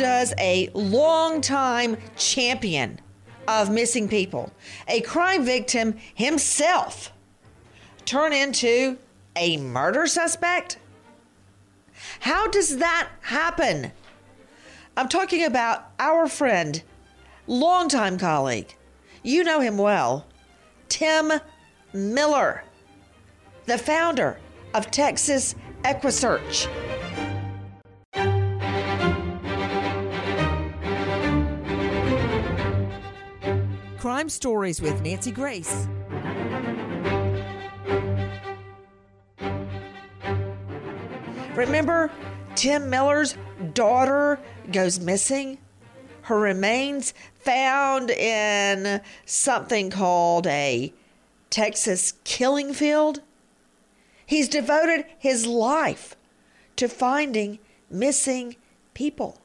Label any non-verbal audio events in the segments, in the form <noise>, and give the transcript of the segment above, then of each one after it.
Does a longtime champion of missing people, a crime victim himself, turn into a murder suspect? How does that happen? I'm talking about our friend, longtime colleague. You know him well, Tim Miller, the founder of Texas EquiSearch. Crime Stories with Nancy Grace. Remember Tim Miller's daughter goes missing? Her remains found in something called a Texas killing field? He's devoted his life to finding missing people.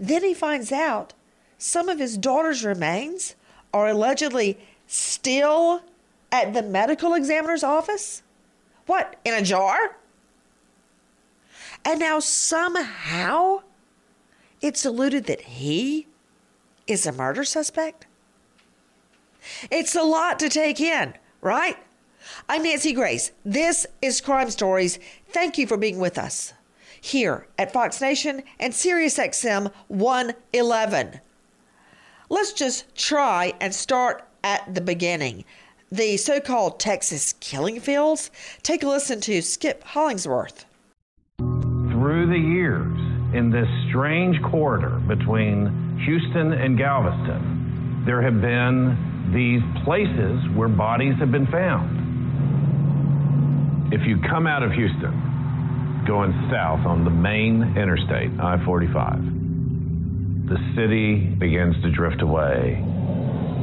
Then he finds out some of his daughter's remains are allegedly still at the medical examiner's office? What, in a jar? And now somehow it's alluded that he is a murder suspect? It's a lot to take in, right? I'm Nancy Grace. This is Crime Stories. Thank you for being with us here at Fox Nation and SiriusXM 111. Let's just try and start at the beginning. The so called Texas killing fields. Take a listen to Skip Hollingsworth. Through the years, in this strange corridor between Houston and Galveston, there have been these places where bodies have been found. If you come out of Houston, going south on the main interstate, I 45, the city begins to drift away,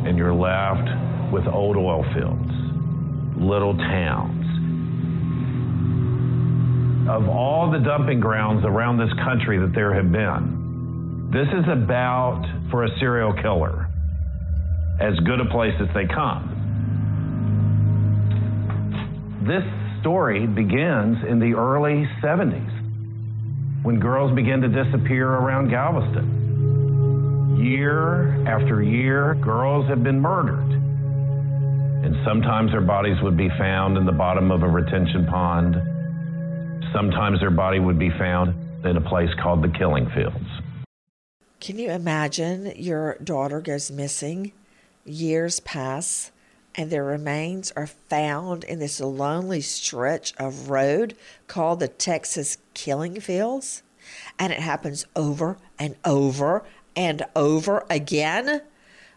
and you're left with old oil fields, little towns. Of all the dumping grounds around this country that there have been, this is about, for a serial killer, as good a place as they come. This story begins in the early 70s when girls began to disappear around Galveston year after year, girls have been murdered. And sometimes their bodies would be found in the bottom of a retention pond. Sometimes their body would be found in a place called the killing fields. Can you imagine your daughter goes missing, years pass, and their remains are found in this lonely stretch of road called the Texas Killing Fields? And it happens over and over and over again.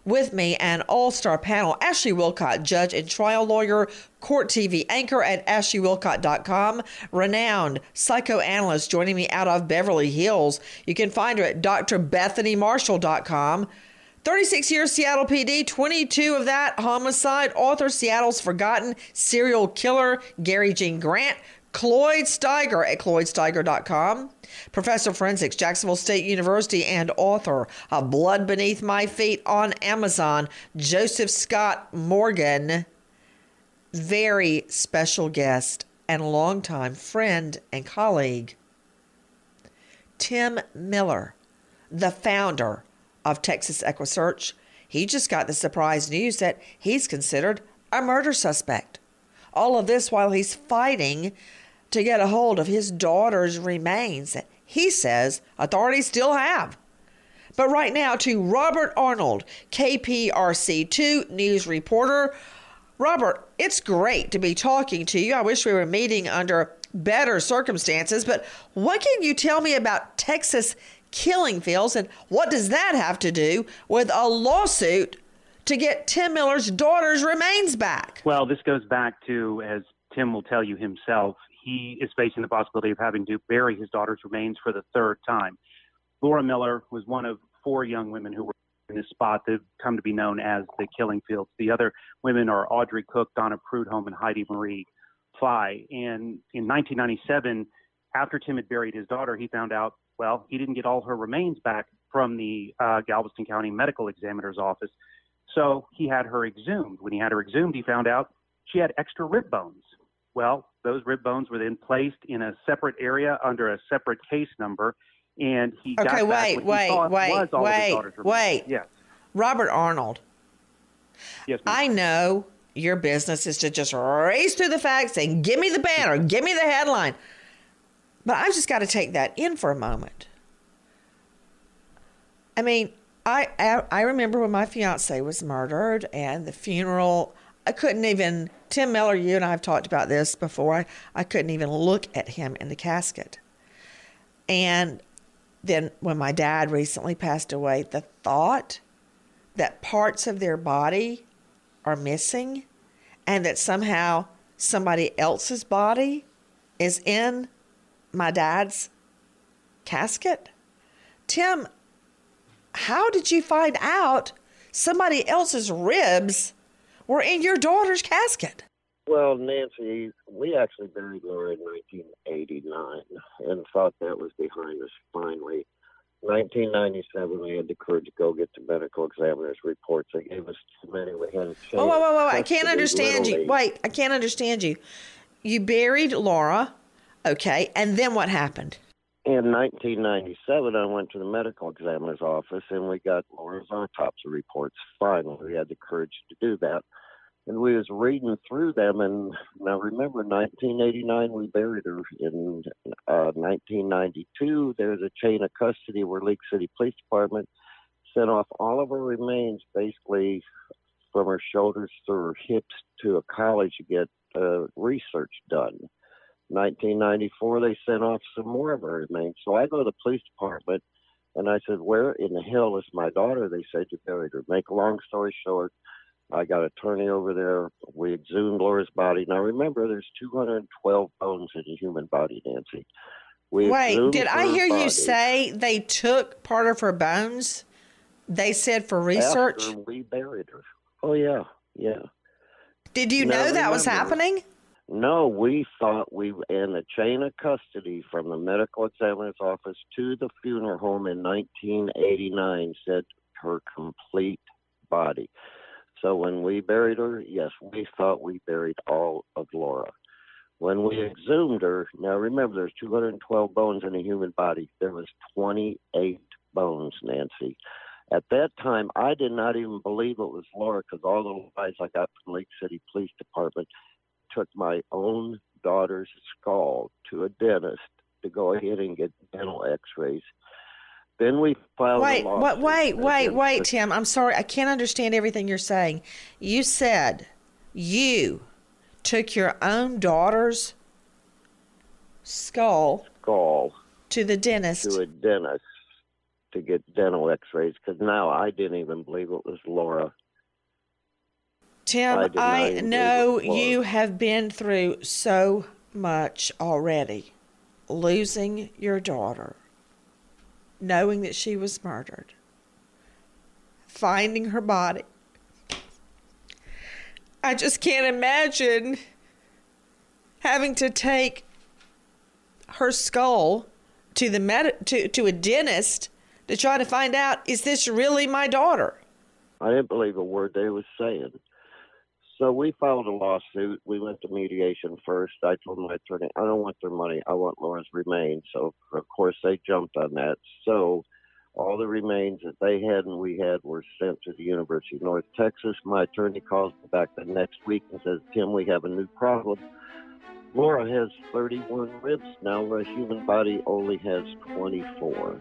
With me, an all star panel Ashley Willcott, judge and trial lawyer, court TV anchor at ashleywillcott.com, renowned psychoanalyst joining me out of Beverly Hills. You can find her at drbethanymarshall.com. 36 years Seattle PD, 22 of that homicide, author Seattle's Forgotten, serial killer Gary Gene Grant, Cloyd Steiger at cloydsteiger.com. Professor of Forensics, Jacksonville State University, and author of Blood Beneath My Feet on Amazon, Joseph Scott Morgan. Very special guest and longtime friend and colleague. Tim Miller, the founder of Texas EquiSearch. he just got the surprise news that he's considered a murder suspect. All of this while he's fighting to get a hold of his daughter's remains that he says authorities still have. But right now, to Robert Arnold, KPRC2 news reporter. Robert, it's great to be talking to you. I wish we were meeting under better circumstances, but what can you tell me about Texas killing fields and what does that have to do with a lawsuit to get Tim Miller's daughter's remains back? Well, this goes back to, as Tim will tell you himself, he is facing the possibility of having to bury his daughter's remains for the third time. Laura Miller was one of four young women who were in this spot that have come to be known as the Killing Fields. The other women are Audrey Cook, Donna Prudhomme, and Heidi Marie Fye. And in 1997, after Tim had buried his daughter, he found out, well, he didn't get all her remains back from the uh, Galveston County Medical Examiner's office. So he had her exhumed. When he had her exhumed, he found out she had extra rib bones. Well, those rib bones were then placed in a separate area under a separate case number and he okay, wait, wait, wait, wait, wait. Yes. Robert Arnold. Yes. Ma'am. I know your business is to just race through the facts and give me the banner, give me the headline. But I've just got to take that in for a moment. I mean, I, I, I remember when my fiance was murdered and the funeral. I couldn't even. Tim Miller, you and I have talked about this before. I, I couldn't even look at him in the casket. And then when my dad recently passed away, the thought that parts of their body are missing and that somehow somebody else's body is in my dad's casket. Tim, how did you find out somebody else's ribs were in your daughter's casket? Well, Nancy, we actually buried Laura in 1989 and thought that was behind us finally. 1997, we had the courage to go get the medical examiner's reports. They gave us too many. We had to Oh, wait, wait, wait. I can't understand you. Wait, I can't understand you. You buried Laura, okay, and then what happened? In 1997, I went to the medical examiner's office and we got Laura's autopsy reports. Finally, we had the courage to do that. And we was reading through them and now remember 1989 we buried her. In uh, 1992 was a chain of custody where League City police department sent off all of her remains basically from her shoulders through her hips to a college to get uh, research done 1994 they sent off some more of her remains so i go to the police department and i said where in the hell is my daughter they said you buried her make a long story short I got an attorney over there. We exhumed Laura's body. Now remember, there's 212 bones in a human body, Nancy. We Wait, did I hear body. you say they took part of her bones? They said for research. After we buried her. Oh yeah, yeah. Did you now, know that remember, was happening? No, we thought we in the chain of custody from the medical examiner's office to the funeral home in 1989 said her complete body. So when we buried her, yes, we thought we buried all of Laura. When we exhumed her, now remember there's 212 bones in a human body. There was 28 bones, Nancy. At that time, I did not even believe it was Laura because all the lies I got from League City Police Department took my own daughter's skull to a dentist to go ahead and get dental x-rays then we filed wait, Wait, wait, wait, wait, Tim. I'm sorry. I can't understand everything you're saying. You said you took your own daughter's skull skull to the dentist to a dentist to get dental x-rays because now I didn't even believe it was Laura. Tim, I, I know you have been through so much already. Losing your daughter knowing that she was murdered, finding her body. I just can't imagine having to take her skull to the med- to, to a dentist to try to find out is this really my daughter? I didn't believe a word they was saying. So we filed a lawsuit. We went to mediation first. I told my attorney, I don't want their money. I want Laura's remains. So, of course, they jumped on that. So All the remains that they had and we had were sent to the University of North Texas. My attorney calls me back the next week and says, Tim, we have a new problem. Laura has 31 ribs now, where a human body only has 24.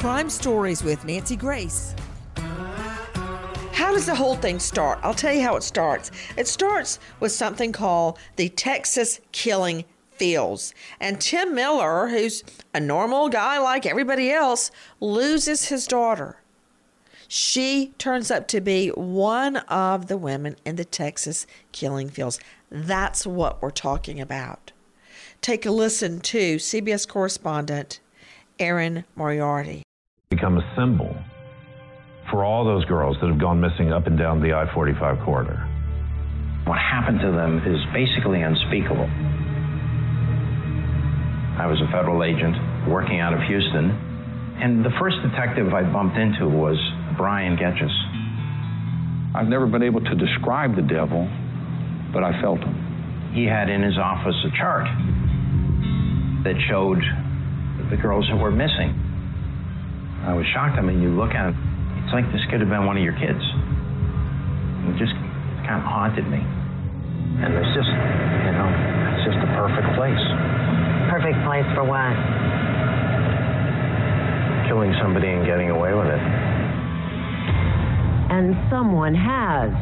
Crime Stories with Nancy Grace. How does the whole thing start? I'll tell you how it starts. It starts with something called the Texas Killing Fields. And Tim Miller, who's a normal guy like everybody else, loses his daughter. She turns up to be one of the women in the Texas killing fields. That's what we're talking about. Take a listen to CBS correspondent Erin Moriarty become a symbol for all those girls that have gone missing up and down the I 45 corridor. What happened to them is basically unspeakable. I was a federal agent working out of Houston, and the first detective I bumped into was Brian Getches. I've never been able to describe the devil, but I felt him. He had in his office a chart that showed the girls that were missing. I was shocked. I mean, you look at it, it's like this could have been one of your kids. It just kind of haunted me. And it's just, you know, it's just a perfect place. Perfect place for what? Killing somebody and getting away with it. And someone has.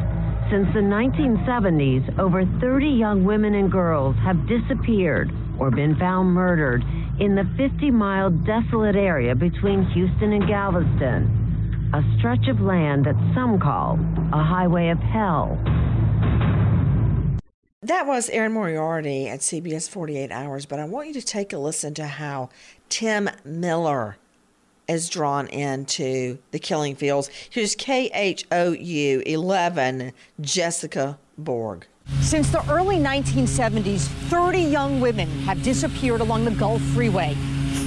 Since the 1970s, over 30 young women and girls have disappeared or been found murdered in the 50 mile desolate area between Houston and Galveston, a stretch of land that some call a highway of hell. That was Erin Moriarty at CBS 48 Hours, but I want you to take a listen to how Tim Miller is drawn into the killing fields. Here's KHOU 11, Jessica Borg. Since the early 1970s, 30 young women have disappeared along the Gulf Freeway.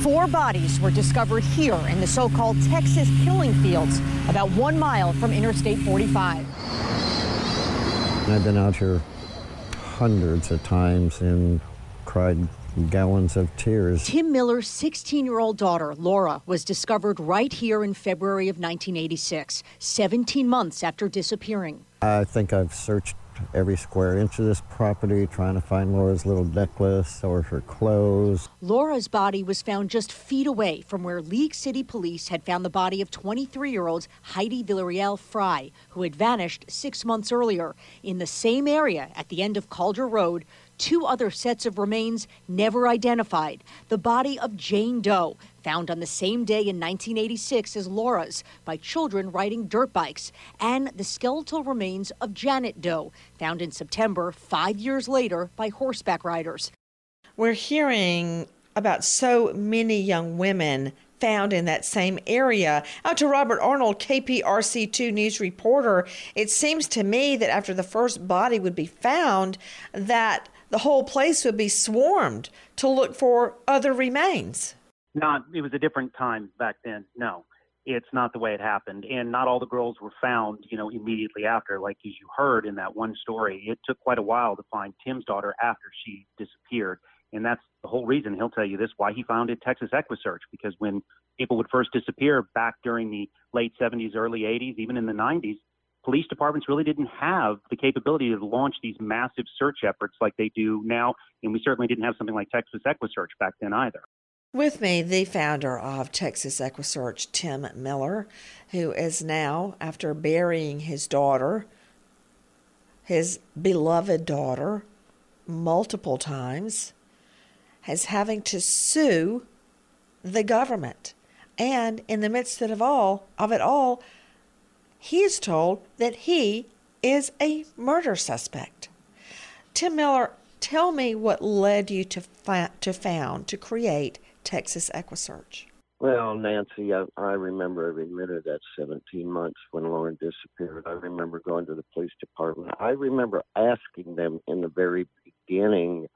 Four bodies were discovered here in the so called Texas killing fields, about one mile from Interstate 45. I've been out here hundreds of times and cried gallons of tears. Tim Miller's 16 year old daughter, Laura, was discovered right here in February of 1986, 17 months after disappearing. I think I've searched every square inch of this property trying to find Laura's little necklace or her clothes. Laura's body was found just feet away from where League City police had found the body of 23 year old Heidi Villarreal Fye, who had vanished six months earlier. In the same area at the end of Calder Road, two other sets of remains never identified. The body of Jane Doe, found on the same day in 1986 as Laura's by children riding dirt bikes, and the skeletal remains of Janet Doe, found in September five years later by horseback riders. We're hearing about so many young women found in that same area. Out to Robert Arnold, KPRC2 News reporter. It seems to me that after the first body would be found, that the whole place would be swarmed to look for other remains. Not, it was a different time back then. No, it's not the way it happened. And not all the girls were found, you know, immediately after. Like as you heard in that one story, it took quite a while to find Tim's daughter after she disappeared. And that's the whole reason he'll tell you this why he founded Texas Equisearch because when people would first disappear back during the late 70s, early 80s, even in the 90s, police departments really didn't have the capability to launch these massive search efforts like they do now. And we certainly didn't have something like Texas Equisearch back then either. With me, the founder of Texas Equisearch, Tim Miller, who is now, after burying his daughter, his beloved daughter, multiple times, has having to sue the government. And in the midst of all of it all, he is told that he is a murder suspect. Tim Miller, tell me what led you to fa- to found to create Texas Equisearch? Well, Nancy, I, I remember every minute of that 17 months when Lauren disappeared. I remember going to the police department. I remember asking them in the very beginning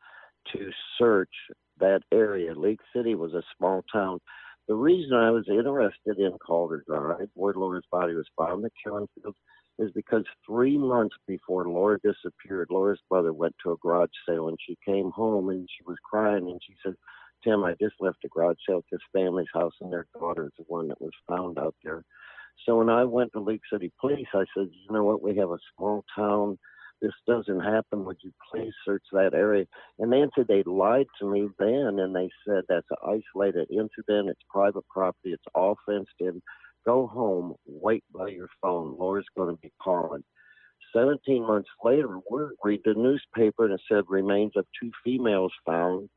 to search that area. League City was a small town. The reason I was interested in Calder Drive, where Laura's body was found, the killing field, is because three months before Laura disappeared, Laura's mother went to a garage sale and she came home and she was crying and she said, Tim, I just left a garage sale at this family's house, and their daughter's the one that was found out there. So when I went to League City Police, I said, you know what, we have a small town. This doesn't happen. Would you please search that area? And they answered they lied to me then, and they said that's an isolated incident. It's private property. It's all fenced in. Go home. Wait by your phone. Laura's going to be calling. 17 months later, we read the newspaper and it said remains of two females found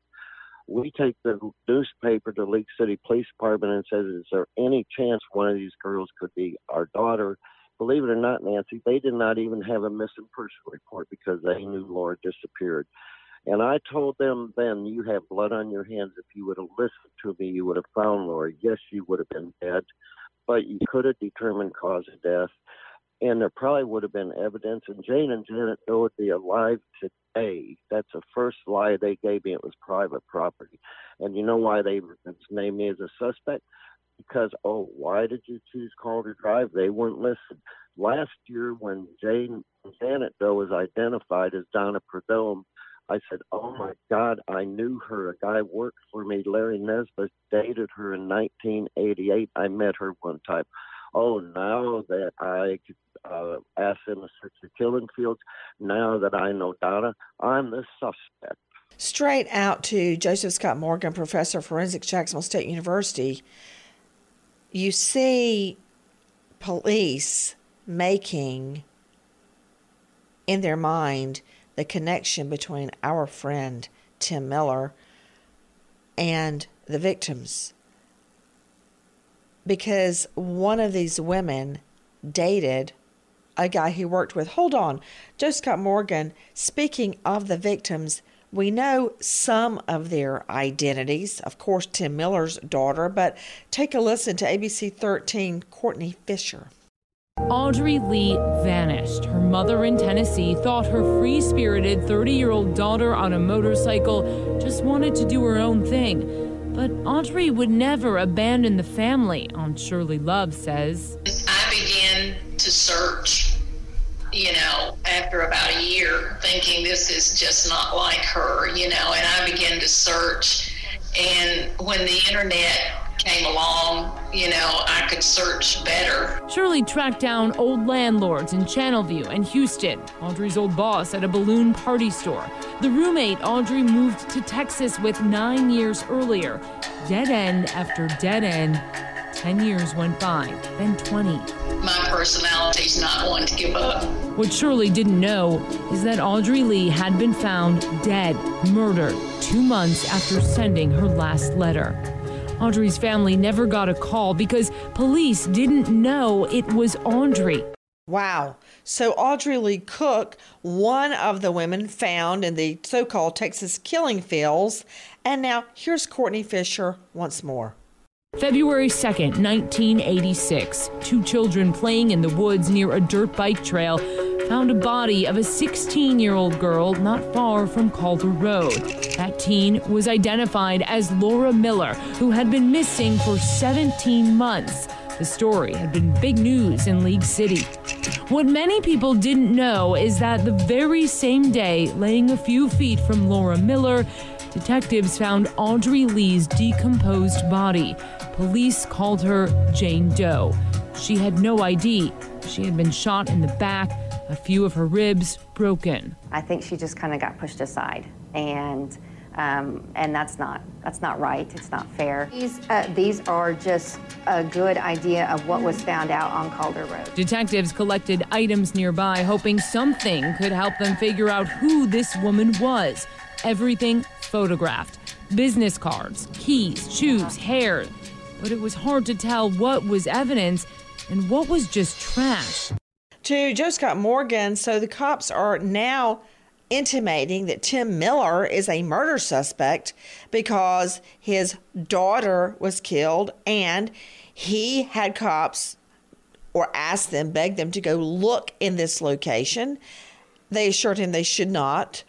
we take the newspaper to League City Police Department and says, "Is there any chance one of these girls could be our daughter?" Believe it or not, Nancy, they did not even have a missing person report because they knew Laura disappeared. And I told them then, "You have blood on your hands. If you would have listened to me, you would have found Laura. Yes, you would have been dead, but you could have determined cause of death." and there probably would have been evidence. And Jane and Janet Doe would be alive today. That's the first lie they gave me. It was private property. And you know why they named me as a suspect? Because, oh, why did you choose Calder Drive? They wouldn't listen. Last year, when Jane Janet Doe was identified as Donna Prudhomme, I said, "Oh my God, I knew her. A guy worked for me, Larry Nesbitt, dated her in 1988. I met her one time. Oh, now that I uh, search the killing fields. Now that I know Donna, I'm the suspect. Straight out to Joseph Scott Morgan, professor of forensics, Jacksonville State University, you see police making in their mind the connection between our friend Tim Miller and the victims. Because one of these women dated a guy he worked with. Hold on. Joe Scott Morgan, speaking of the victims, we know some of their identities. Of course, Tim Miller's daughter, but take a listen to ABC 13, Courtney Fisher. Audrey Lee vanished. Her mother in Tennessee thought her free spirited 30 year old daughter on a motorcycle just wanted to do her own thing. But Audrey would never abandon the family, Aunt Shirley Love says. I began to search, you know, after about a year, thinking this is just not like her, you know, and I began to search. And when the internet came along, you know, I could search better. Shirley tracked down old landlords in Channelview and Houston, Audrey's old boss at a balloon party store, the roommate Audrey moved to Texas with nine years earlier. Dead end after dead end. Ten years went by, then 20. My personality's not one to give up. What Shirley didn't know is that Audrey Lee had been found dead, murdered, two months after sending her last letter. Audrey's family never got a call because police didn't know it was Audrey. Wow. So Audrey Lee Cook, one of the women found in the so called Texas killing fields. And now here's Courtney Fisher once more. February 2nd, 1986. Two children playing in the woods near a dirt bike trail found a body of a 16 year old girl not far from Calder Road. That teen was identified as Laura Miller, who had been missing for 17 months. The story had been big news in League City. What many people didn't know is that the very same day, laying a few feet from Laura Miller, detectives found Audrey Lee's decomposed body. Police called her Jane Doe. She had no ID. She had been shot in the back, a few of her ribs broken. I think she just kind of got pushed aside, and um, and that's not that's not right. It's not fair. These uh, these are just a good idea of what was found out on Calder Road. Detectives collected items nearby, hoping something could help them figure out who this woman was. Everything photographed business cards, keys, shoes, hair. But it was hard to tell what was evidence and what was just trash. To Joe Scott Morgan, so the cops are now intimating that Tim Miller is a murder suspect because his daughter was killed and he had cops or asked them, begged them to go look in this location. They assured him they should not.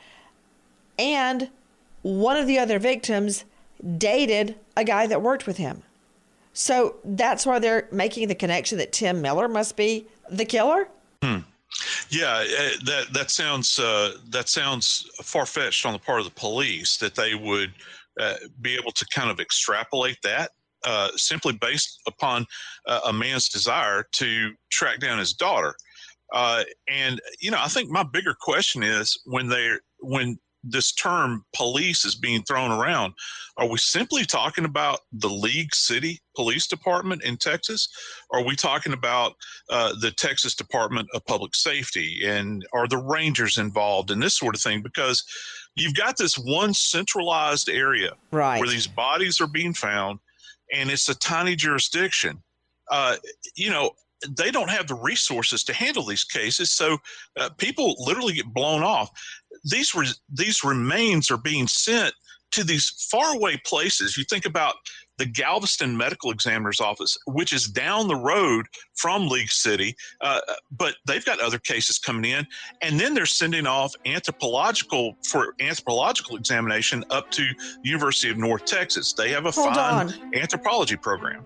And one of the other victims dated a guy that worked with him. So that's why they're making the connection that Tim Miller must be the killer? Hmm. Yeah, uh, that that sounds uh, that sounds far fetched on the part of the police that they would uh, be able to kind of extrapolate that uh, simply based upon uh, a man's desire to track down his daughter. Uh, and you know, I think my bigger question is when they when this term police is being thrown around, are we simply talking about the League City Police Department in Texas? Are we talking about uh, the Texas Department of Public Safety? And are the Rangers involved in this sort of thing? Because you've got this one centralized area right. where these bodies are being found, and it's a tiny jurisdiction. Uh, you know, they don't have the resources to handle these cases, so uh, people literally get blown off. These re- these remains are being sent to these faraway places. You think about the Galveston Medical Examiner's Office, which is down the road from League City, uh, but they've got other cases coming in, and then they're sending off anthropological for anthropological examination up to University of North Texas. They have a Hold fine on. anthropology program.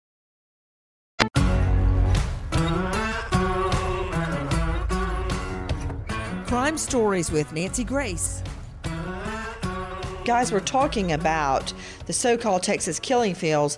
Crime Stories with Nancy Grace. Guys, we're talking about the so called Texas killing fields,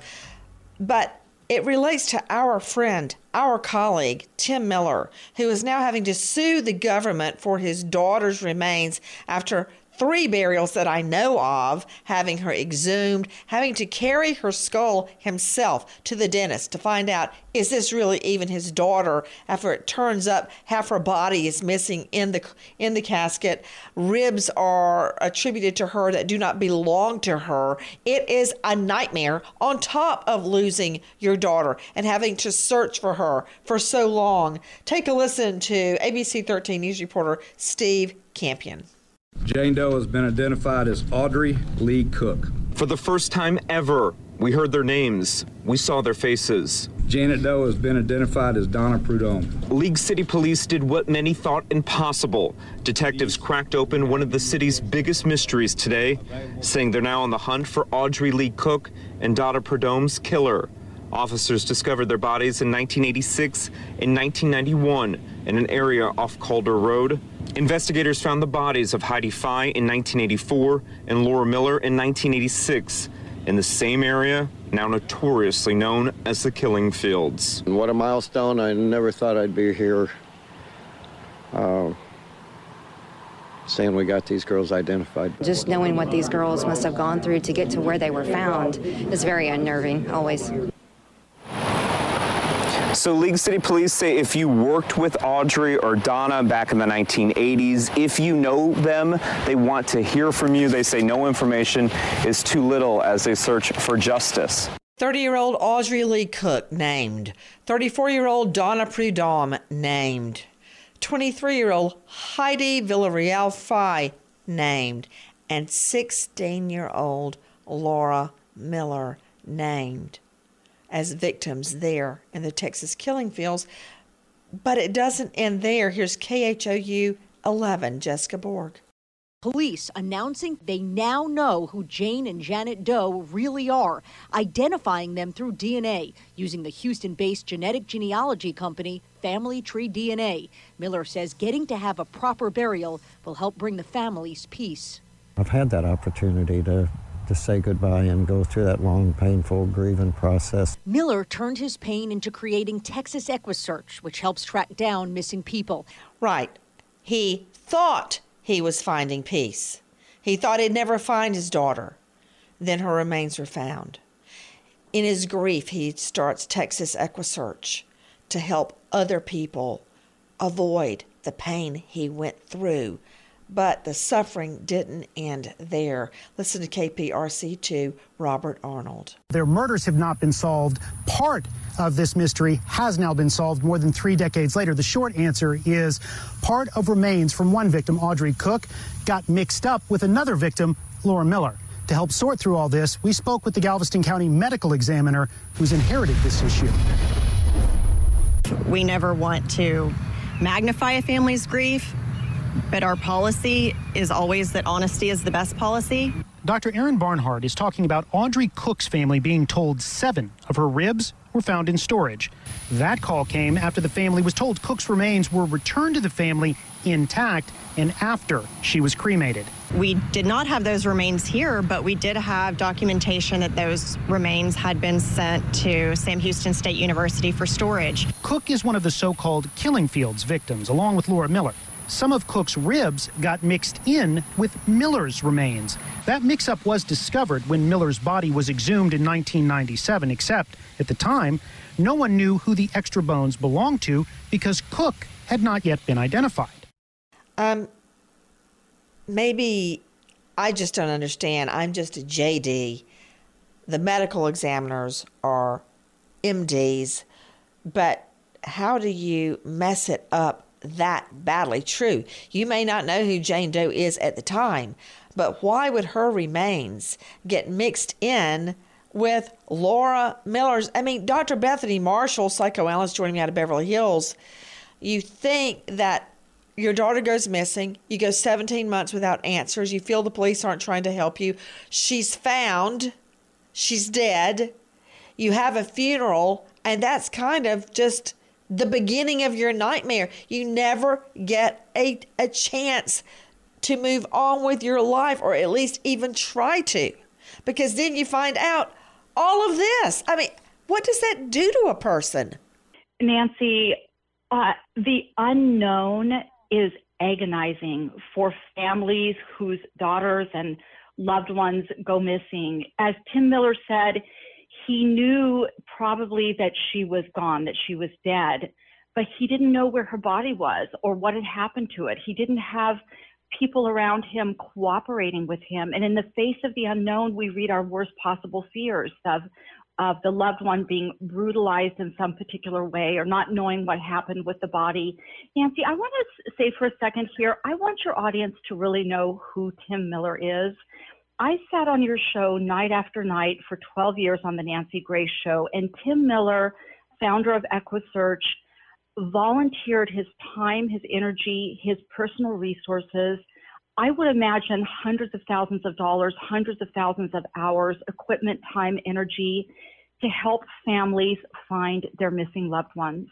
but it relates to our friend, our colleague, Tim Miller, who is now having to sue the government for his daughter's remains after three burials that I know of, having her exhumed, having to carry her skull himself to the dentist to find out is this really even his daughter? After it turns up half her body is missing in the in the casket. Ribs are attributed to her that do not belong to her. It is a nightmare on top of losing your daughter and having to search for her for so long. Take a listen to ABC 13 news reporter Steve Campion Jane Doe has been identified as Audrey Lee Cook. For the first time ever, we heard their names. We saw their faces. Janet Doe has been identified as Donna Prudhomme. League City Police did what many thought impossible. Detectives cracked open one of the city's biggest mysteries today, saying they're now on the hunt for Audrey Lee Cook and Donna Prudhomme's killer. Officers discovered their bodies in 1986 and 1991 in an area off Calder Road. Investigators found the bodies of Heidi Fye in 1984 and Laura Miller in 1986 in the same area now notoriously known as the Killing Fields. What a milestone. I never thought I'd be here uh, saying we got these girls identified. Just knowing what these girls must have gone through to get to where they were found is very unnerving, always. So, League City Police say if you worked with Audrey or Donna back in the 1980s, if you know them, they want to hear from you. They say no information is too little as they search for justice. 30 year old Audrey Lee Cook named. 34 year old Donna Prudhomme named. 23 year old Heidi Villarreal Fye named. And 16 year old Laura Miller named as victims there in the Texas killing fields. But it doesn't end there. Here's KHOU 11, Jessica Borg. Police announcing they now know who Jane and Janet Doe really are, identifying them through DNA using the Houston based genetic genealogy company Family Tree DNA. Miller says getting to have a proper burial will help bring the families peace. I've had that opportunity to to say goodbye and go through that long, painful grieving process. Miller turned his pain into creating Texas EquiSearch, which helps track down missing people. Right. He thought he was finding peace. He thought he'd never find his daughter. Then her remains were found. In his grief, he starts Texas EquiSearch to help other people avoid the pain he went through but the suffering didn't end there. Listen to KPRC2 Robert Arnold. Their murders have not been solved. Part of this mystery has now been solved more than three decades later. The short answer is part of remains from one victim, Audrey Cook, got mixed up with another victim, Laura Miller. To help sort through all this, we spoke with the Galveston County medical examiner who's inherited this issue. We never want to magnify a family's grief but our policy is always that honesty is the best policy. Dr. Erin Barnhart is talking about Audrey Cook's family being told seven of her ribs were found in storage. That call came after the family was told Cook's remains were returned to the family intact and after she was cremated. We did not have those remains here, but we did have documentation that those remains had been sent to Sam Houston State University for storage. Cook is one of the so called killing fields victims, along with Laura Miller. Some of Cook's ribs got mixed in with Miller's remains. That mix up was discovered when Miller's body was exhumed in 1997, except at the time, no one knew who the extra bones belonged to because Cook had not yet been identified. Um, maybe I just don't understand. I'm just a JD. The medical examiners are MDs, but how do you mess it up that badly. True, you may not know who Jane Doe is at the time, but why would her remains get mixed in with Laura Miller's? I mean, Dr. Bethany Marshall, psychoanalyst joining me out of Beverly Hills. You think that your daughter goes missing, you go 17 months without answers, you feel the police aren't trying to help you. She's found, she's dead. You have a funeral, and that's kind of just the beginning of your nightmare. You never get a, a chance to move on with your life or at least even try to because then you find out all of this. I mean, what does that do to a person? Nancy, uh, the unknown is agonizing for families whose daughters and loved ones go missing. As Tim Miller said, he knew probably that she was gone, that she was dead, but he didn't know where her body was or what had happened to it. He didn't have people around him cooperating with him. And in the face of the unknown, we read our worst possible fears of of the loved one being brutalized in some particular way or not knowing what happened with the body. Nancy, I want to say for a second here, I want your audience to really know who Tim Miller is. I sat on your show night after night for 12 years on the Nancy Grace Show, and Tim Miller, founder of EquiSearch, volunteered his time, his energy, his personal resources. I would imagine hundreds of thousands of dollars, hundreds of thousands of hours, equipment, time, energy to help families find their missing loved ones.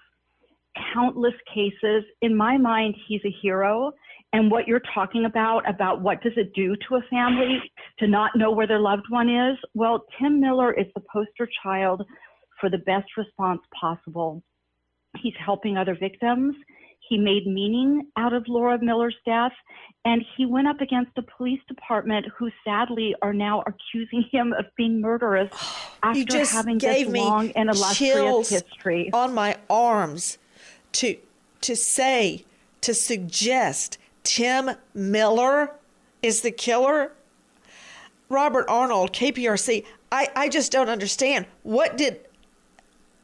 Countless cases. In my mind, he's a hero. And what you're talking about, about what does it do to a family to not know where their loved one is? Well, Tim Miller is the poster child for the best response possible. He's helping other victims. He made meaning out of Laura Miller's death, and he went up against a police department who sadly are now accusing him of being murderous <sighs> after having gave this long and illustrious history. on my arms to to say to suggest Tim Miller is the killer. Robert Arnold, KPRC. I, I just don't understand. What did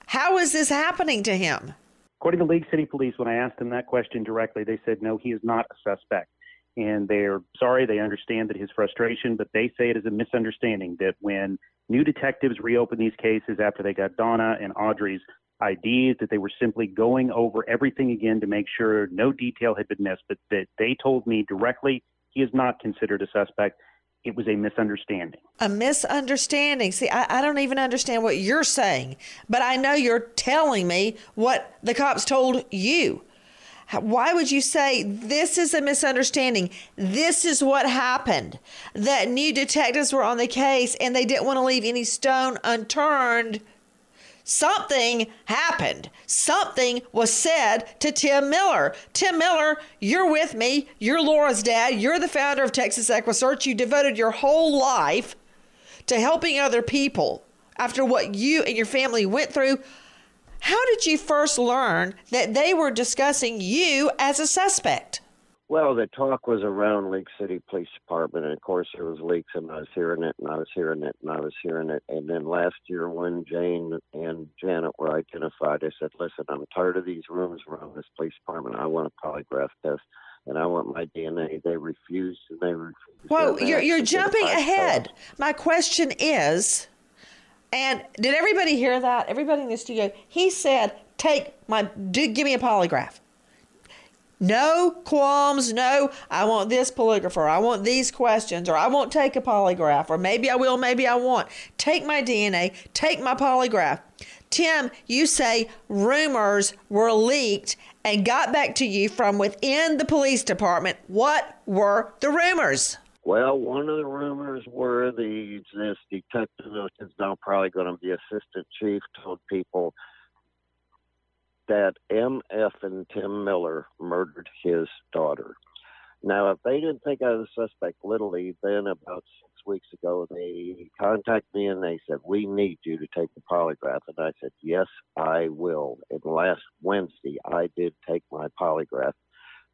how is this happening to him? According to League City Police, when I asked them that question directly, they said no, he is not a suspect. And they're sorry, they understand that his frustration, but they say it is a misunderstanding that when new detectives reopened these cases after they got Donna and Audrey's IDs, that they were simply going over everything again to make sure no detail had been missed, but that they told me directly he is not considered a suspect. It was a misunderstanding. A misunderstanding. See, I, I don't even understand what you're saying, but I know you're telling me what the cops told you. Why would you say this is a misunderstanding? This is what happened. That new detectives were on the case and they didn't want to leave any stone unturned. Something happened. Something was said to Tim Miller. Tim Miller, you're with me. You're Laura's dad. You're the founder of Texas EquiSearch. You devoted your whole life to helping other people after what you and your family went through. How did you first learn that they were discussing you as a suspect? Well, the talk was around League City Police Department, and of course there was leaks, and I was hearing it, and I was hearing it, and I was hearing it. And then last year, when Jane and Janet were identified, I said, "Listen, I'm tired of these rumors around this police department. I want a polygraph test, and I want my DNA." They refused, and they refused. Well, you're, you're jumping ahead. My question is, and did everybody hear that? Everybody in the studio? He said, "Take my, do, give me a polygraph." No qualms, no, I want this polygrapher, I want these questions, or I won't take a polygraph, or maybe I will, maybe I won't. Take my DNA, take my polygraph. Tim, you say rumors were leaked and got back to you from within the police department. What were the rumors? Well, one of the rumors were the this detective, is now probably going to be assistant chief, told people that MF and Tim Miller murdered his daughter. Now, if they didn't think I was a suspect, literally, then about six weeks ago, they contacted me and they said, We need you to take the polygraph. And I said, Yes, I will. And last Wednesday, I did take my polygraph.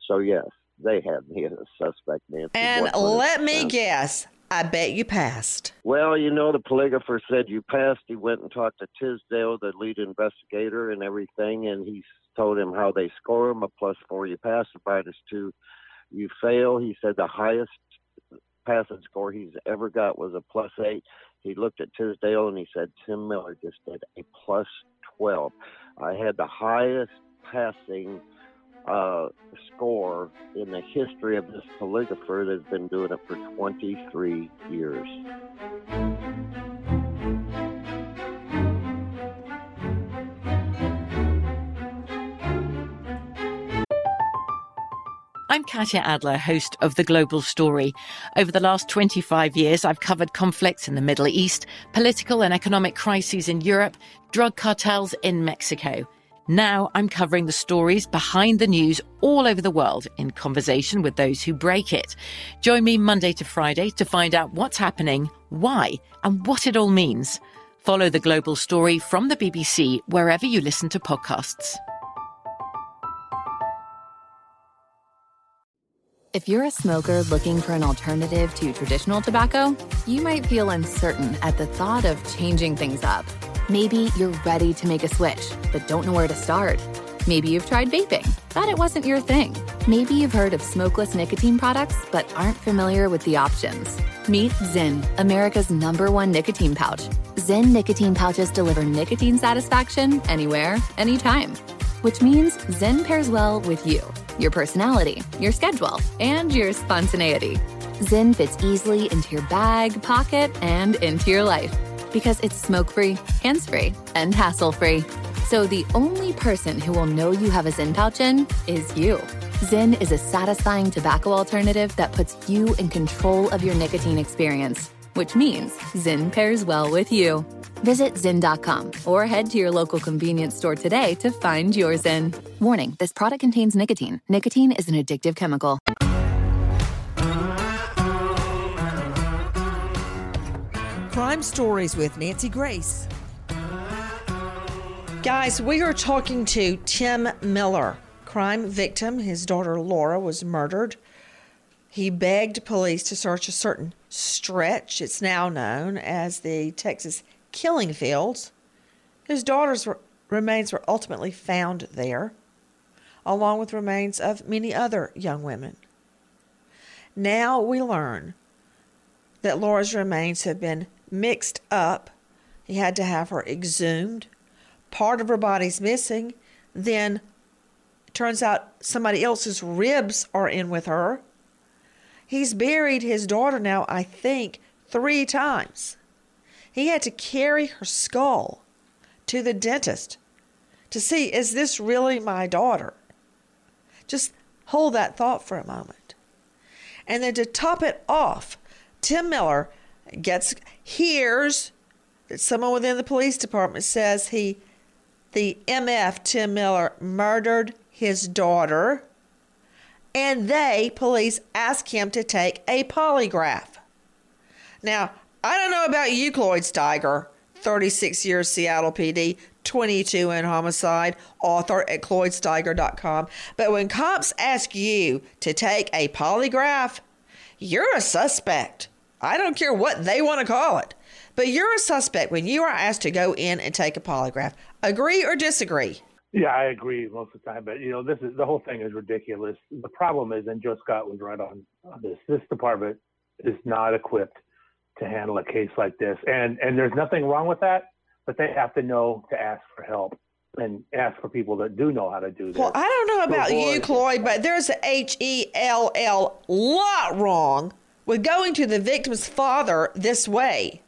So, yes, they had me as a suspect, Nancy. And let me guess, I bet you passed. Well, you know, the polygrapher said you passed. He went and talked to Tisdale, the lead investigator, and everything, and he told him how they score him a plus four. You pass, a minus two. You fail. He said the highest passing score he's ever got was a plus eight. He looked at Tisdale and he said Tim Miller just did a plus 12. I had the highest passing uh, score in the history of this polygrapher that's been doing it for 23 years. I'm Katya Adler, host of The Global Story. Over the last 25 years, I've covered conflicts in the Middle East, political and economic crises in Europe, drug cartels in Mexico. Now I'm covering the stories behind the news all over the world in conversation with those who break it. Join me Monday to Friday to find out what's happening, why, and what it all means. Follow the global story from the BBC wherever you listen to podcasts. If you're a smoker looking for an alternative to traditional tobacco, you might feel uncertain at the thought of changing things up. Maybe you're ready to make a switch, but don't know where to start. Maybe you've tried vaping, but it wasn't your thing. Maybe you've heard of smokeless nicotine products, but aren't familiar with the options. Meet Zyn, America's number one nicotine pouch. Zyn nicotine pouches deliver nicotine satisfaction anywhere, anytime. Which means Zyn pairs well with you, your personality, your schedule, and your spontaneity. Zyn fits easily into your bag, pocket, and into your life because it's smoke free, hands free, and hassle free. So the only person who will know you have a Zyn pouch in is you. Zyn is a satisfying tobacco alternative that puts you in control of your nicotine experience, which means Zyn pairs well with you. Visit Zyn.com or head to your local convenience store today to find your Zyn. Warning this product contains nicotine. Nicotine is an addictive chemical. Crime Stories with Nancy Grace. Guys, we are talking to Tim Miller, crime victim. His daughter Laura was murdered. He begged police to search a certain stretch. It's now known as the Texas Killing Fields. His daughter's remains were ultimately found there, along with remains of many other young women. Now we learn that Laura's remains have been mixed up. He had to have her exhumed. Part of her body's missing. Then turns out somebody else's ribs are in with her. He's buried his daughter now, I think, three times. He had to carry her skull to the dentist to see is this really my daughter? Just hold that thought for a moment. And then to top it off, Tim Miller gets hears that someone within the police department says he the MF Tim Miller murdered his daughter and they police ask him to take a polygraph. Now, I don't know about you, Cloyd Steiger, 36 years Seattle PD, 22 in homicide, author at CloydSteiger.com. But when cops ask you to take a polygraph, you're a suspect. I don't care what they want to call it. But you're a suspect when you are asked to go in and take a polygraph. Agree or disagree? Yeah, I agree most of the time. But you know, this is the whole thing is ridiculous. The problem is, and Joe Scott was right on, on this. This department is not equipped to handle a case like this, and and there's nothing wrong with that. But they have to know to ask for help and ask for people that do know how to do this. Well, I don't know about you, Cloyd, but there's a H E L L lot wrong with going to the victim's father this way.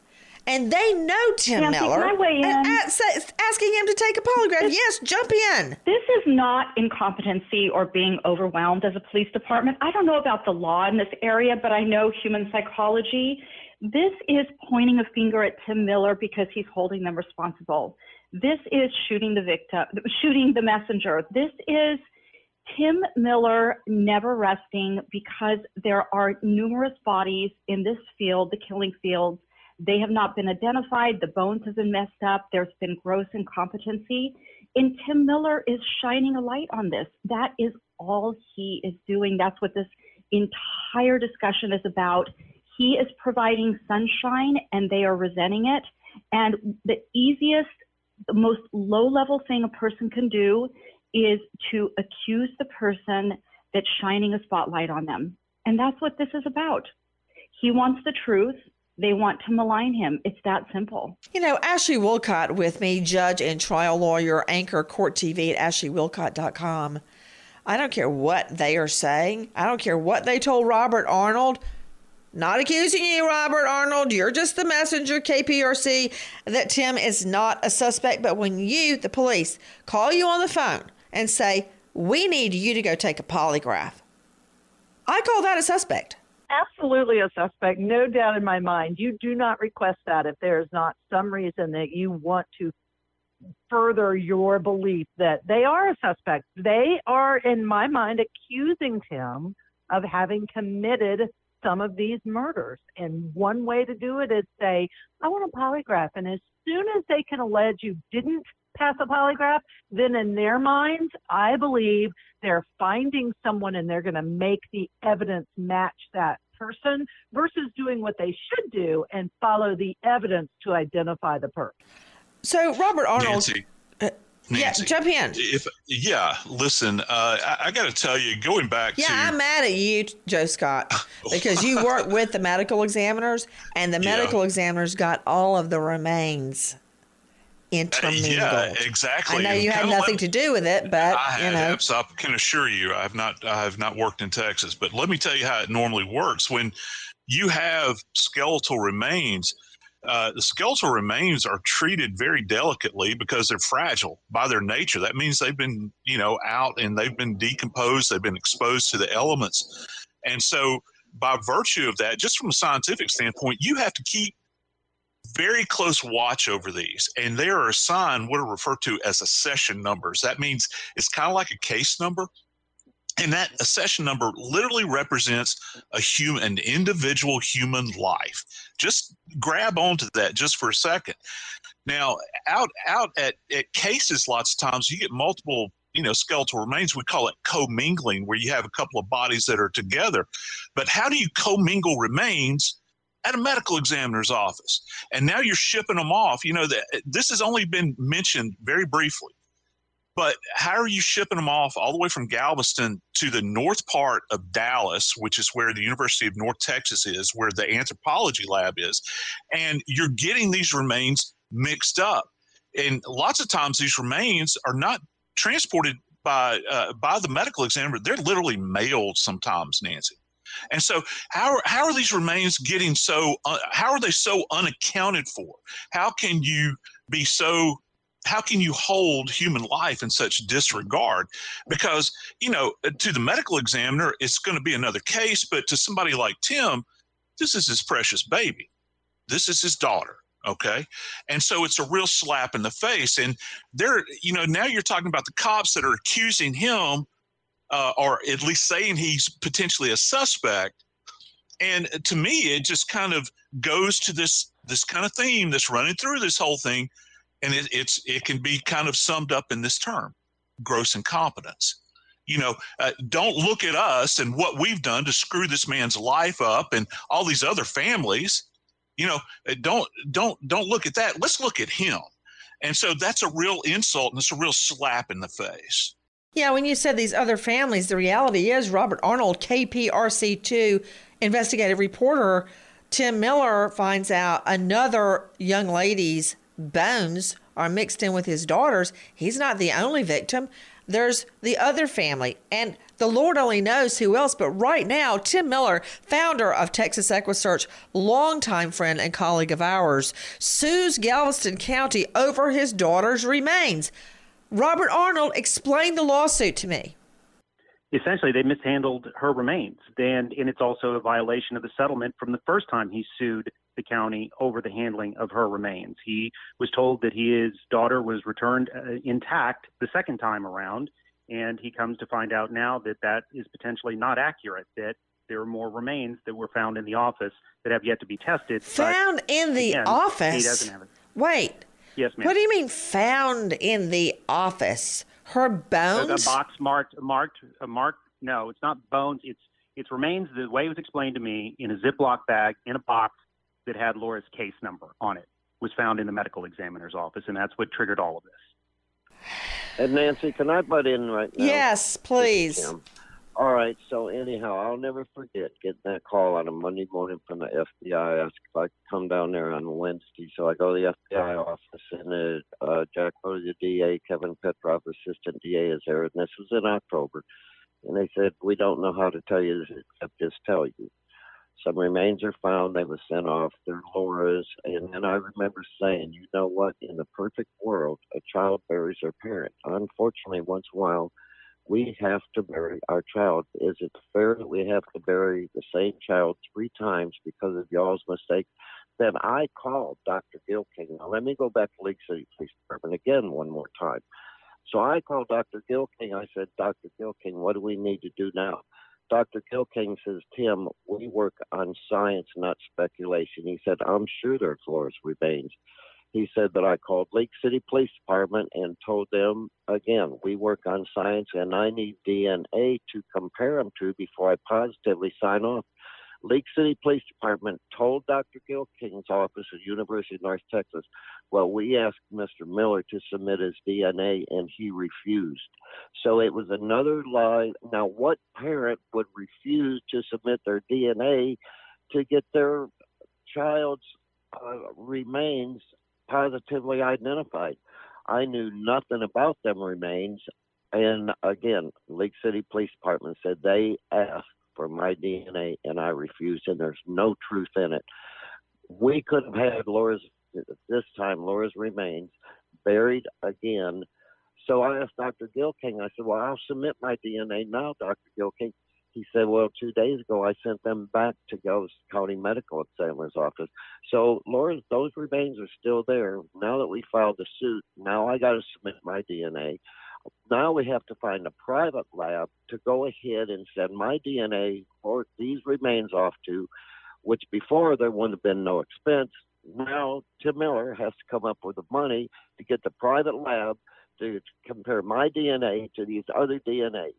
And they know Tim Nancy, Miller. I weigh in? And asking him to take a polygraph. This, yes, jump in. This is not incompetency or being overwhelmed as a police department. I don't know about the law in this area, but I know human psychology. This is pointing a finger at Tim Miller because he's holding them responsible. This is shooting the victim, shooting the messenger. This is Tim Miller never resting because there are numerous bodies in this field, the killing fields. They have not been identified. The bones have been messed up. There's been gross incompetency. And Tim Miller is shining a light on this. That is all he is doing. That's what this entire discussion is about. He is providing sunshine and they are resenting it. And the easiest, the most low level thing a person can do is to accuse the person that's shining a spotlight on them. And that's what this is about. He wants the truth. They want to malign him. It's that simple. You know, Ashley Willcott with me, judge and trial lawyer, anchor court TV at ashleywillcott.com. I don't care what they are saying. I don't care what they told Robert Arnold. Not accusing you, Robert Arnold. You're just the messenger, KPRC, that Tim is not a suspect. But when you, the police, call you on the phone and say, We need you to go take a polygraph. I call that a suspect. Absolutely a suspect, no doubt in my mind. You do not request that if there is not some reason that you want to further your belief that they are a suspect. They are, in my mind, accusing him of having committed some of these murders. And one way to do it is say, I want a polygraph. And as soon as they can allege you didn't pass a polygraph, then in their minds, I believe they're finding someone and they're going to make the evidence match that person versus doing what they should do and follow the evidence to identify the person. So, Robert Arnold. Nancy. Uh, yeah, jump in. If yeah, listen, uh, I, I got to tell you, going back Yeah, to I'm mad at you, Joe Scott, <laughs> because you work with the medical examiners, and the Yeah. medical examiners got all of the remains intermingled. yeah, exactly. I know And you had nothing to do with it, but I you know. I can assure you, I have not, I have not worked in Texas. But let me tell you how it normally works. When you have skeletal remains, uh, the skeletal remains are treated very delicately because they're fragile by their nature. That means they've been, you know, out and they've been decomposed. They've been exposed to the elements, and so by virtue of that, just from a scientific standpoint, you have to keep very close watch over these, and they are assigned what are referred to as accession numbers. That means it's kind of like a case number, and that accession number literally represents a human, an individual human life. Just grab onto that just for a second. Now, out out at, at cases, lots of times you get multiple you know skeletal remains we call it commingling where you have a couple of bodies that are together but how do you commingle remains at a medical examiner's office and now you're shipping them off. You know that this has only been mentioned very briefly but how are you shipping them off all the way from galveston to the north part of dallas which is where the university of north texas is where the anthropology lab is and you're getting these remains mixed up? And lots of times these remains are not transported by uh, by the medical examiner. They're literally mailed sometimes nancy and so, how how are these remains getting so? Uh, how are they so unaccounted for? How can you be so? How can you hold human life in such disregard? Because you know, to the medical examiner, it's going to be another case, but to somebody like Tim, this is his precious baby. This is his daughter. Okay. And so it's a real slap in the face. And there, you know, now you're talking about the cops that are accusing him uh, or at least saying he's potentially a suspect. And to me, it just kind of goes to this this kind of theme that's running through this whole thing, and it, it's it can be kind of summed up in this term: gross incompetence. You know, uh, don't look at us and what we've done to screw this man's life up and all these other families. You know, uh, don't don't don't look at that. Let's look at him. And so that's a real insult and it's a real slap in the face. Yeah, when you said these other families, the reality is Robert Arnold, KPRC2 investigative reporter, Tim Miller finds out another young lady's bones are mixed in with his daughter's. He's not the only victim. There's the other family, and the Lord only knows who else. But right now, Tim Miller, founder of Texas EquiSearch, longtime friend and colleague of ours, sues Galveston County over his daughter's remains. Robert Arnold, explain the lawsuit to me. Essentially, they mishandled her remains, and, and it's also a violation of the settlement from the first time he sued the county over the handling of her remains. He was told that his daughter was returned uh, intact the second time around, and he comes to find out now that that is potentially not accurate. That there are more remains that were found in the office that have yet to be tested. Found in the again, office? He doesn't have it. Wait. Yes, ma'am. What do you mean found in the office? Her There's bones? a box marked marked uh, marked. No, it's not bones. It's it's remains. The way it was explained to me in a Ziploc bag in a box that had Laura's case number on it was found in the medical examiner's office, and that's what triggered all of this. And Nancy, can I butt in right now? Yes, please. All right. So anyhow, I'll never forget getting that call on a Monday morning from the FBI asked if I could come down there on Wednesday. So I go to the FBI office, and uh, uh, Jack Roady, the DA, Kevin Petroff, assistant DA, is there, and this was in October. And they said, "We don't know how to tell you this except just tell you." Some remains are found. They were sent off. They're Laura's. And then I remember saying, you know what? In the perfect world, a child buries their parent. Unfortunately, once in a while, we have to bury our child. Is it fair that we have to bury the same child three times because of y'all's mistake? Then I called Dr. Gil King. Now, let me go back to League City Police Department again one more time. So I called Dr. Gil King. I said, Dr. Gill-King, what do we need to do now? Dr. Gill-King says, Tim, we work on science, not speculation. He said, I'm sure there's Laura's remains. He said that I called League City Police Department and told them, again, we work on science and I need DNA to compare them to before I positively sign off. League City Police Department told Dr. Gil King's office at University of North Texas, well, we asked Mr. Miller to submit his DNA and he refused. So it was another lie. Now, what parent would refuse to submit their DNA to get their child's uh, remains positively identified? I knew nothing about them remains. And again, League City Police Department said they asked for my DNA and I refused, and there's no truth in it. We could have had Laura's, this time, Laura's remains buried again. So I asked Dr. Gill-King, I said, Well, I'll submit my DNA now, Dr. Gill-King. He said, Well, two days ago, I sent them back to Gulf County Medical Examiner's office. So, Laura, those remains are still there. Now that we filed the suit, now I got to submit my DNA. Now we have to find a private lab to go ahead and send my DNA or these remains off to, which before there wouldn't have been no expense. Now Tim Miller has to come up with the money to get the private lab to compare my DNA to these other DNA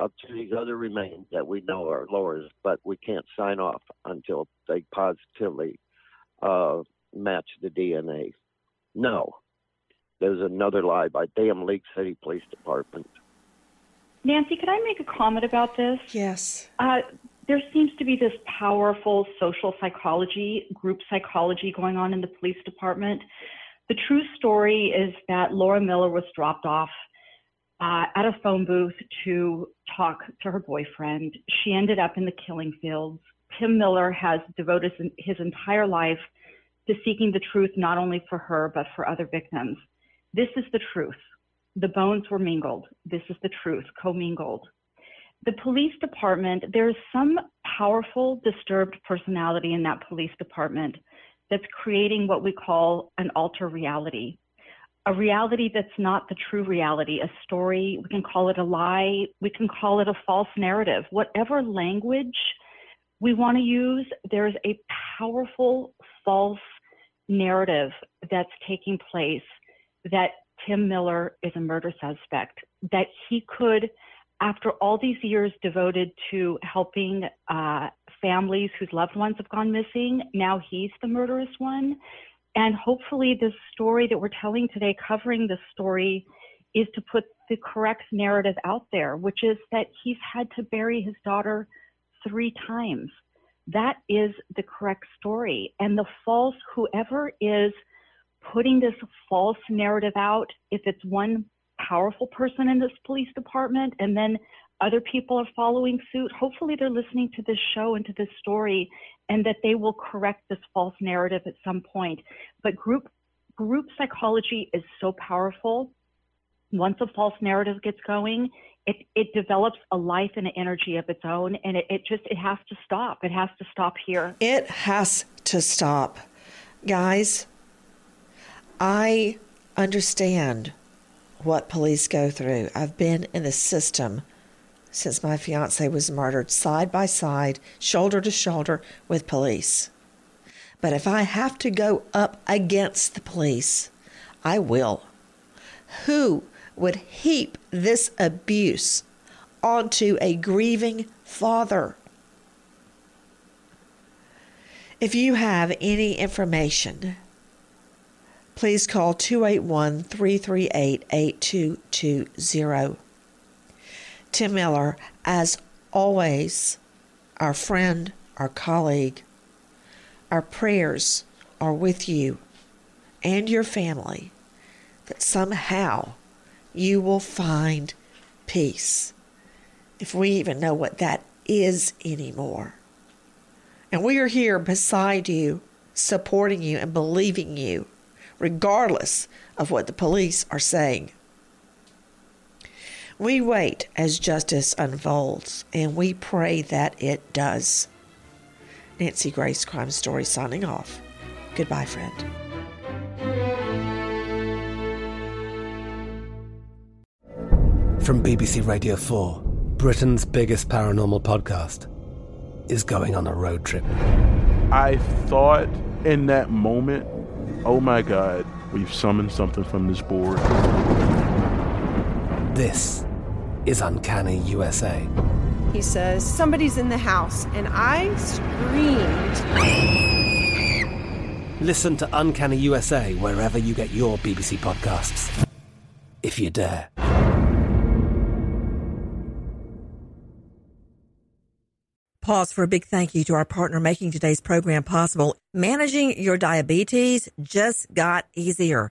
up to these other remains that we know are Laura's, but we can't sign off until they positively uh, match the DNA. No, there's another lie by damn League City Police Department. Nancy, could I make a comment about this? Yes. Uh, there seems to be this powerful social psychology, group psychology going on in the police department. The true story is that Laura Miller was dropped off uh, at a phone booth to talk to her boyfriend. She ended up in the killing fields. Tim Miller has devoted his entire life to seeking the truth not only for her, but for other victims. This is the truth. The bones were mingled. This is the truth, commingled. The police department, there's some powerful, disturbed personality in that police department that's creating what we call an alter reality. A reality that's not the true reality, a story, we can call it a lie, we can call it a false narrative. Whatever language we want to use, there's a powerful false narrative that's taking place that Tim Miller is a murder suspect, that he could, after all these years devoted to helping uh, families whose loved ones have gone missing, now he's the murderous one. And hopefully, the story that we're telling today, covering this story, is to put the correct narrative out there, which is that he's had to bury his daughter three times. That is the correct story. And the false, whoever is putting this false narrative out, if it's one powerful person in this police department and then other people are following suit, hopefully they're listening to this show and to this story and that they will correct this false narrative at some point. But group group psychology is so powerful. Once a false narrative gets going, it, it develops a life and an energy of its own and it, it just it has to stop. It has to stop here. It has to stop. Guys, I understand what police go through. I've been in the system since my fiance was murdered, side by side, shoulder to shoulder with police. But if I have to go up against the police, I will. Who would heap this abuse onto a grieving father? If you have any information please call 281 338 8220. Tim Miller, as always, our friend, our colleague, our prayers are with you and your family that somehow you will find peace. If we even know what that is anymore. And we are here beside you, supporting you and believing you regardless of what the police are saying. We wait as justice unfolds, and we pray that it does. Nancy Grace, Crime Story, signing off. Goodbye, friend. From BBC Radio 4, Britain's biggest paranormal podcast is going on a road trip. I thought in that moment, oh my God, we've summoned something from this board. This is Uncanny USA. He says, Somebody's in the house, and I screamed. Listen to Uncanny USA wherever you get your BBC podcasts, if you dare. Pause for a big thank you to our partner making today's program possible. Managing your diabetes just got easier.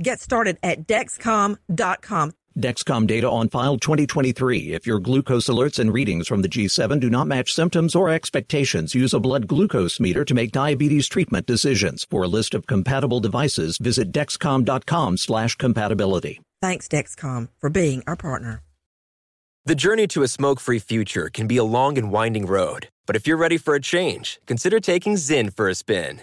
Get started at Dexcom.com. Dexcom data on file 2023. If your glucose alerts and readings from the G7 do not match symptoms or expectations, use a blood glucose meter to make diabetes treatment decisions. For a list of compatible devices, visit dexcom.com slash compatibility. Thanks, Dexcom, for being our partner. The journey to a smoke free future can be a long and winding road, but if you're ready for a change, consider taking Zyn for a spin.